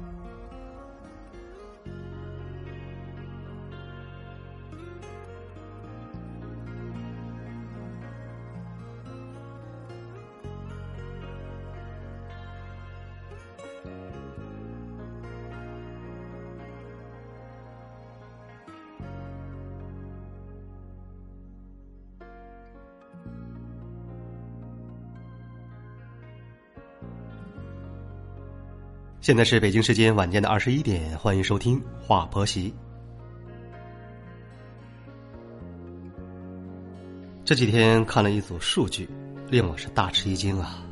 うん。现在是北京时间晚间的二十一点，欢迎收听《话婆媳》。这几天看了一组数据，令我是大吃一惊啊！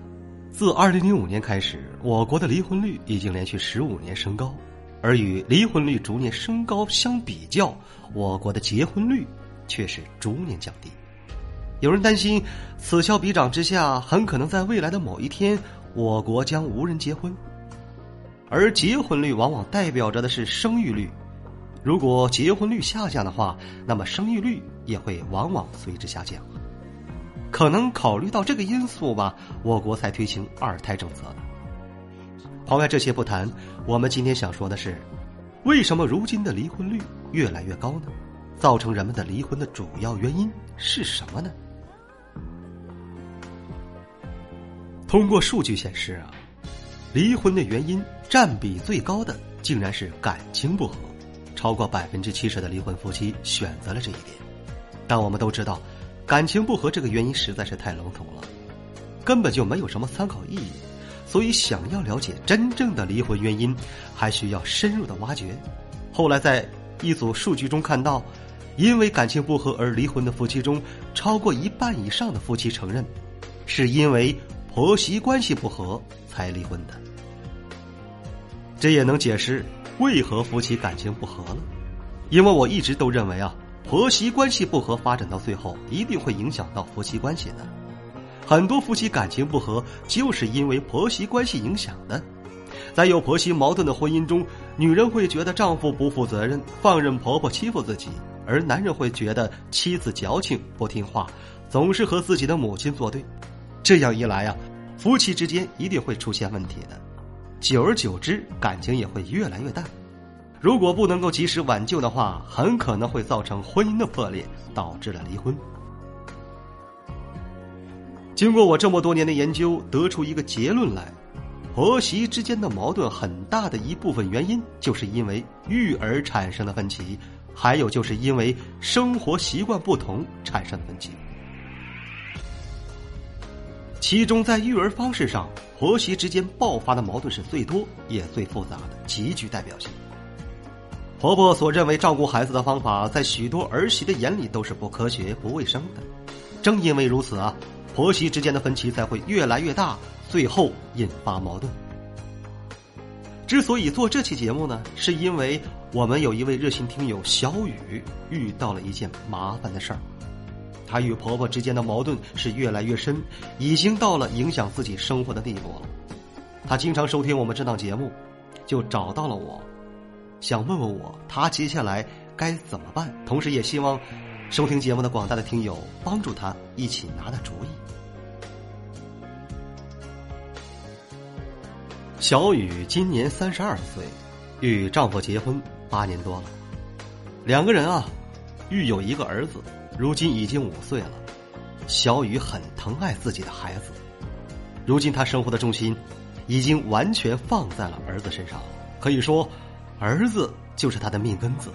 自二零零五年开始，我国的离婚率已经连续十五年升高，而与离婚率逐年升高相比较，我国的结婚率却是逐年降低。有人担心，此消彼长之下，很可能在未来的某一天，我国将无人结婚。而结婚率往往代表着的是生育率，如果结婚率下降的话，那么生育率也会往往随之下降。可能考虑到这个因素吧，我国才推行二胎政策的。抛开这些不谈，我们今天想说的是，为什么如今的离婚率越来越高呢？造成人们的离婚的主要原因是什么呢？通过数据显示啊。离婚的原因占比最高的，竟然是感情不和，超过百分之七十的离婚夫妻选择了这一点。但我们都知道，感情不和这个原因实在是太笼统了，根本就没有什么参考意义。所以，想要了解真正的离婚原因，还需要深入的挖掘。后来，在一组数据中看到，因为感情不和而离婚的夫妻中，超过一半以上的夫妻承认，是因为婆媳关系不和。才离婚的，这也能解释为何夫妻感情不和了。因为我一直都认为啊，婆媳关系不和发展到最后，一定会影响到夫妻关系的。很多夫妻感情不和，就是因为婆媳关系影响的。在有婆媳矛盾的婚姻中，女人会觉得丈夫不负责任，放任婆婆欺负自己；而男人会觉得妻子矫情不听话，总是和自己的母亲作对。这样一来啊。夫妻之间一定会出现问题的，久而久之，感情也会越来越淡。如果不能够及时挽救的话，很可能会造成婚姻的破裂，导致了离婚。经过我这么多年的研究，得出一个结论来：婆媳之间的矛盾很大的一部分原因，就是因为育儿产生的分歧，还有就是因为生活习惯不同产生的分歧。其中，在育儿方式上，婆媳之间爆发的矛盾是最多也最复杂的，极具代表性。婆婆所认为照顾孩子的方法，在许多儿媳的眼里都是不科学、不卫生的。正因为如此啊，婆媳之间的分歧才会越来越大，最后引发矛盾。之所以做这期节目呢，是因为我们有一位热心听友小雨遇到了一件麻烦的事儿。她与婆婆之间的矛盾是越来越深，已经到了影响自己生活的地步了。她经常收听我们这档节目，就找到了我，想问问我她接下来该怎么办。同时也希望收听节目的广大的听友帮助她一起拿拿主意。小雨今年三十二岁，与丈夫结婚八年多了，两个人啊，育有一个儿子。如今已经五岁了，小雨很疼爱自己的孩子。如今她生活的重心已经完全放在了儿子身上，可以说，儿子就是她的命根子。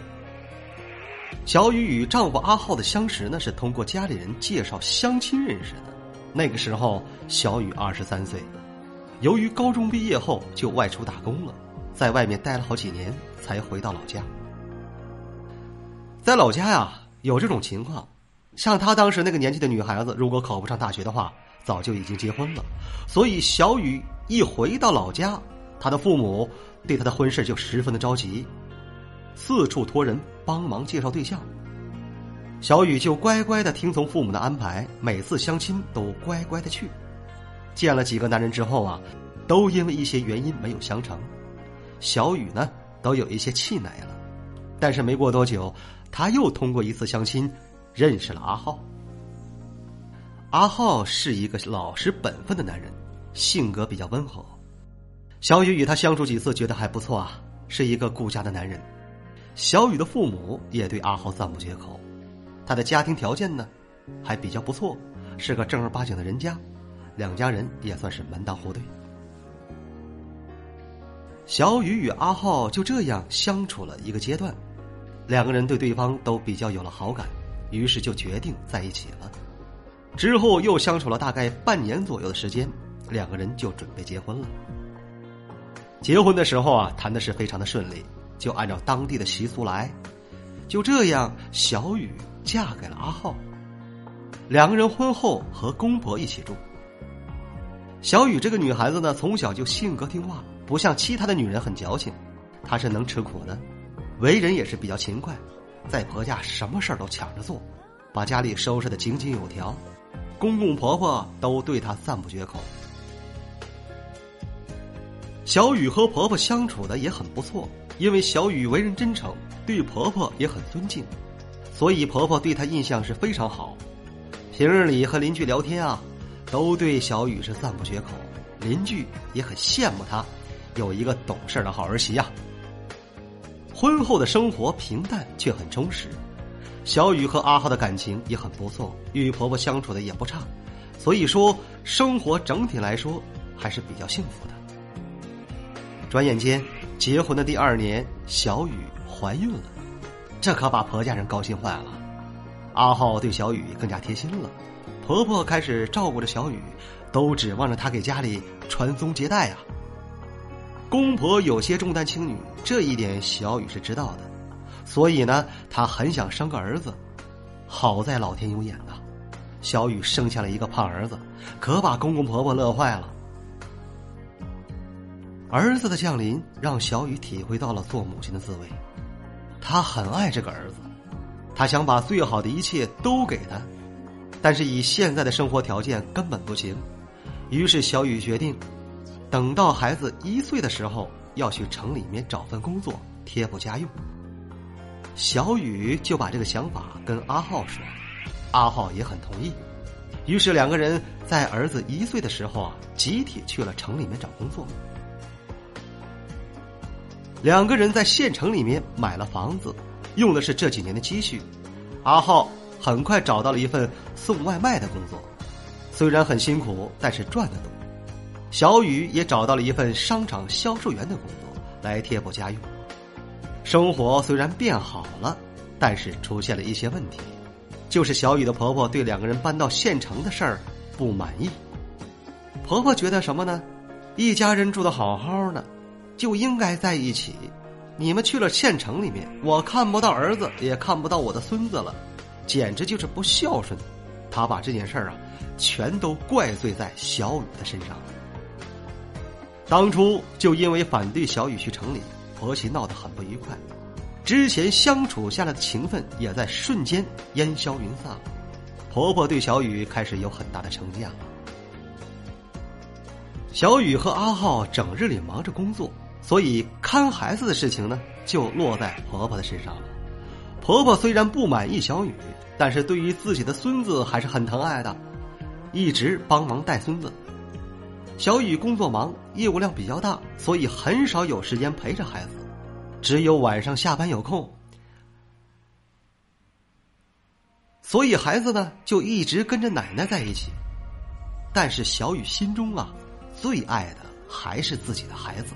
小雨与丈夫阿浩的相识呢，是通过家里人介绍相亲认识的。那个时候，小雨二十三岁，由于高中毕业后就外出打工了，在外面待了好几年，才回到老家。在老家呀，有这种情况。像她当时那个年纪的女孩子，如果考不上大学的话，早就已经结婚了。所以小雨一回到老家，她的父母对她的婚事就十分的着急，四处托人帮忙介绍对象。小雨就乖乖的听从父母的安排，每次相亲都乖乖的去。见了几个男人之后啊，都因为一些原因没有相成，小雨呢都有一些气馁了。但是没过多久，她又通过一次相亲。认识了阿浩。阿浩是一个老实本分的男人，性格比较温和。小雨与他相处几次，觉得还不错啊，是一个顾家的男人。小雨的父母也对阿浩赞不绝口，他的家庭条件呢，还比较不错，是个正儿八经的人家，两家人也算是门当户对。小雨与阿浩就这样相处了一个阶段，两个人对对方都比较有了好感，于是就决定在一起了。之后又相处了大概半年左右的时间，两个人就准备结婚了。结婚的时候啊，谈的是非常的顺利。就按照当地的习俗来，就这样，小雨嫁给了阿浩。两个人婚后和公婆一起住。小雨这个女孩子呢，从小就性格听话，不像其他的女人很矫情，她是能吃苦的，为人也是比较勤快，在婆家什么事儿都抢着做，把家里收拾的井井有条，公公婆婆都对她赞不绝口。小雨和婆婆相处的也很不错。因为小雨为人真诚，对婆婆也很尊敬，所以婆婆对她印象是非常好。平日里和邻居聊天啊，都对小雨是赞不绝口，邻居也很羡慕她，有一个懂事的好儿媳呀。婚后的生活平淡却很充实，小雨和阿浩的感情也很不错，与婆婆相处的也不差，所以说生活整体来说还是比较幸福的。转眼间。结婚的第二年，小雨怀孕了，这可把婆家人高兴坏了。阿浩对小雨更加贴心了，婆婆开始照顾着小雨，都指望着她给家里传宗接代啊。公婆有些重男轻女，这一点小雨是知道的，所以呢，她很想生个儿子。好在老天有眼呐，小雨生下了一个胖儿子，可把公公婆婆乐坏了。儿子的降临让小雨体会到了做母亲的滋味，她很爱这个儿子，她想把最好的一切都给他，但是以现在的生活条件根本不行，于是小雨决定，等到孩子一岁的时候要去城里面找份工作贴补家用。小雨就把这个想法跟阿浩说，阿浩也很同意，于是两个人在儿子一岁的时候啊，集体去了城里面找工作。两个人在县城里面买了房子，用的是这几年的积蓄。阿浩很快找到了一份送外卖的工作，虽然很辛苦，但是赚得多。小雨也找到了一份商场销售员的工作，来贴补家用。生活虽然变好了，但是出现了一些问题，就是小雨的婆婆对两个人搬到县城的事儿不满意。婆婆觉得什么呢？一家人住的好好的。就应该在一起，你们去了县城里面，我看不到儿子，也看不到我的孙子了，简直就是不孝顺。他把这件事儿啊，全都怪罪在小雨的身上。当初就因为反对小雨去城里，婆媳闹得很不愉快，之前相处下来的情分也在瞬间烟消云散了。婆婆对小雨开始有很大的成见了。小雨和阿浩整日里忙着工作。所以看孩子的事情呢，就落在婆婆的身上了。婆婆虽然不满意小雨，但是对于自己的孙子还是很疼爱的，一直帮忙带孙子。小雨工作忙，业务量比较大，所以很少有时间陪着孩子，只有晚上下班有空。所以孩子呢，就一直跟着奶奶在一起。但是小雨心中啊，最爱的还是自己的孩子。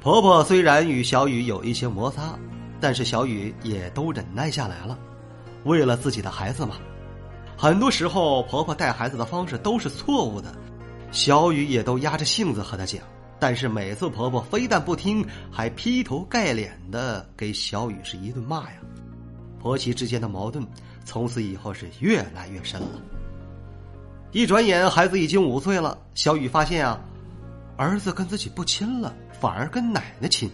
婆婆虽然与小雨有一些摩擦，但是小雨也都忍耐下来了。为了自己的孩子嘛，很多时候婆婆带孩子的方式都是错误的，小雨也都压着性子和她讲。但是每次婆婆非但不听，还劈头盖脸的给小雨是一顿骂呀。婆媳之间的矛盾从此以后是越来越深了。一转眼，孩子已经五岁了，小雨发现啊，儿子跟自己不亲了。反而跟奶奶亲，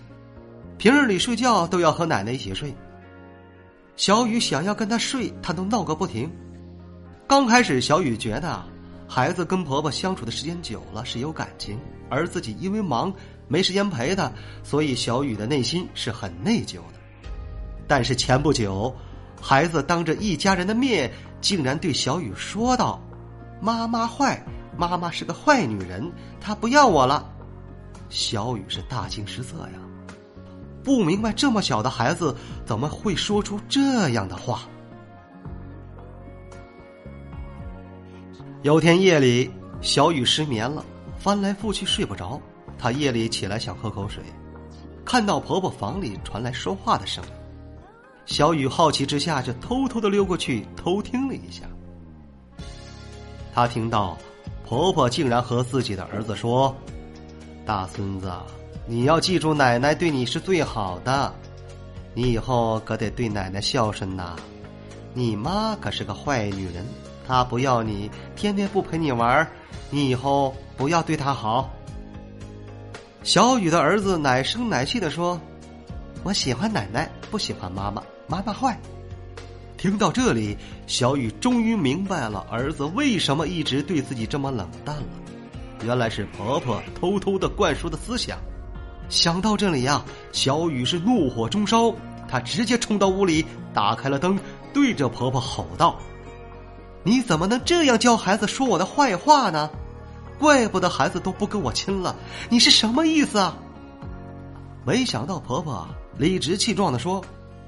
平日里睡觉都要和奶奶一起睡。小雨想要跟他睡，他都闹个不停。刚开始，小雨觉得啊孩子跟婆婆相处的时间久了是有感情，而自己因为忙没时间陪她，所以小雨的内心是很内疚的。但是前不久，孩子当着一家人的面，竟然对小雨说道：“妈妈坏，妈妈是个坏女人，她不要我了。”小雨是大惊失色呀，不明白这么小的孩子怎么会说出这样的话。有天夜里，小雨失眠了，翻来覆去睡不着。她夜里起来想喝口水，看到婆婆房里传来说话的声音，小雨好奇之下就偷偷的溜过去偷听了一下。她听到婆婆竟然和自己的儿子说。大孙子，你要记住，奶奶对你是最好的，你以后可得对奶奶孝顺呐。你妈可是个坏女人，他不要你，天天不陪你玩你以后不要对他好。小雨的儿子奶声奶气的说：“我喜欢奶奶，不喜欢妈妈，妈妈坏。”听到这里，小雨终于明白了儿子为什么一直对自己这么冷淡了。原来是婆婆偷偷的灌输的思想。想到这里呀，小雨是怒火中烧，她直接冲到屋里，打开了灯，对着婆婆吼道：“你怎么能这样教孩子说我的坏话呢？怪不得孩子都不跟我亲了，你是什么意思啊？”没想到婆婆理直气壮的说：“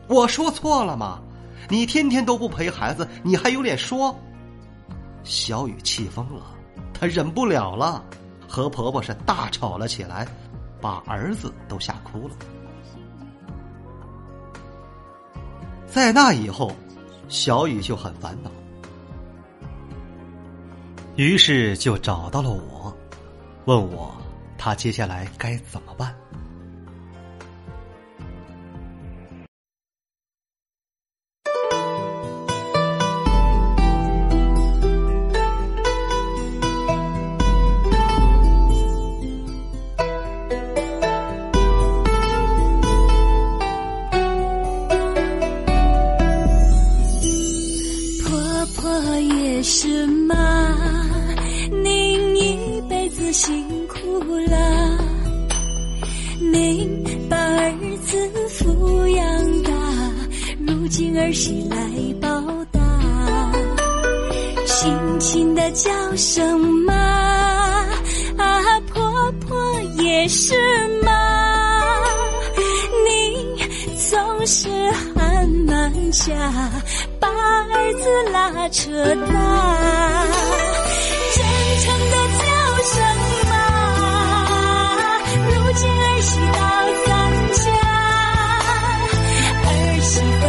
我说错了吗？你天天都不陪孩子，你还有脸说？”小雨气疯了。她忍不了了，和婆婆是大吵了起来，把儿子都吓哭了。在那以后，小雨就很烦恼，于是就找到了我，问我他接下来该怎么办。婆婆也是妈辛苦了，您把儿子抚养大，如今儿媳来报答，轻轻的叫声妈，啊婆婆也是妈，你总是喊满家，把儿子拉扯大，真诚的叫声妈，如今儿媳到咱家。儿媳妇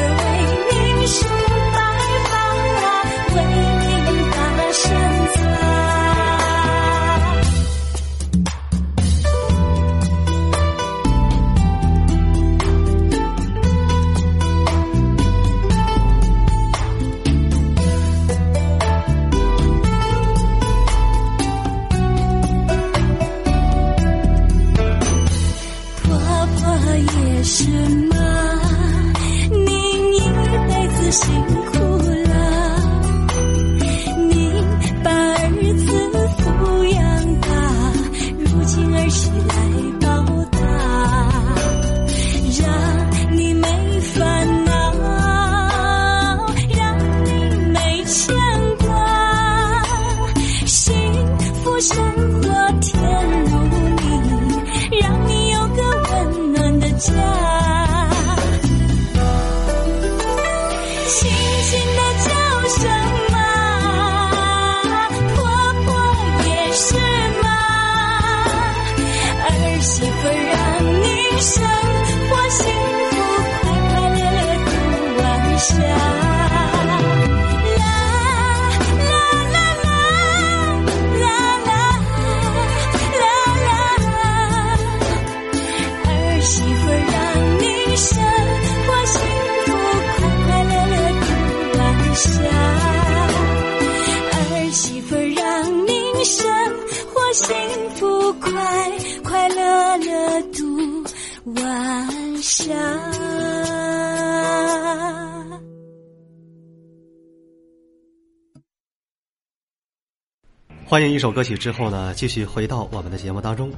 欢迎一首歌曲之后呢，继续回到我们的节目当中。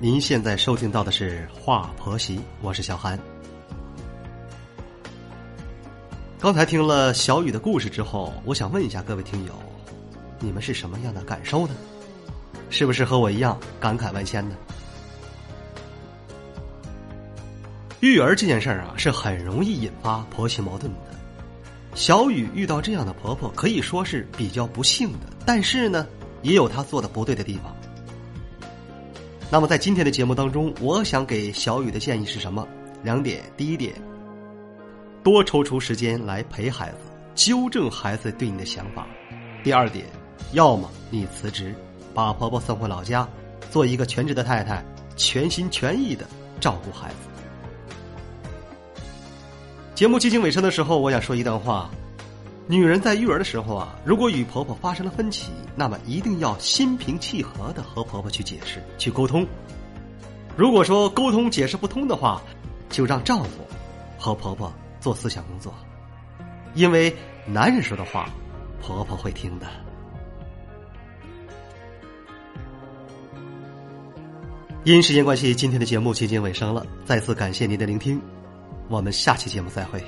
您现在收听到的是《话婆媳》，我是小韩。刚才听了小雨的故事之后，我想问一下各位听友，你们是什么样的感受呢？是不是和我一样感慨万千呢？育儿这件事儿啊，是很容易引发婆媳矛盾的。小雨遇到这样的婆婆，可以说是比较不幸的，但是呢，也有他做的不对的地方。那么在今天的节目当中，我想给小雨的建议是什么？两点：第一点，多抽出时间来陪孩子，纠正孩子对你的想法；第二点，要么你辞职，把婆婆送回老家，做一个全职的太太，全心全意的照顾孩子。节目接近尾声的时候，我想说一段话：女人在育儿的时候啊，如果与婆婆发生了分歧，那么一定要心平气和的和婆婆去解释、去沟通。如果说沟通解释不通的话，就让丈夫和婆婆做思想工作，因为男人说的话，婆婆会听的。因时间关系，今天的节目接近尾声了，再次感谢您的聆听。我们下期节目再会。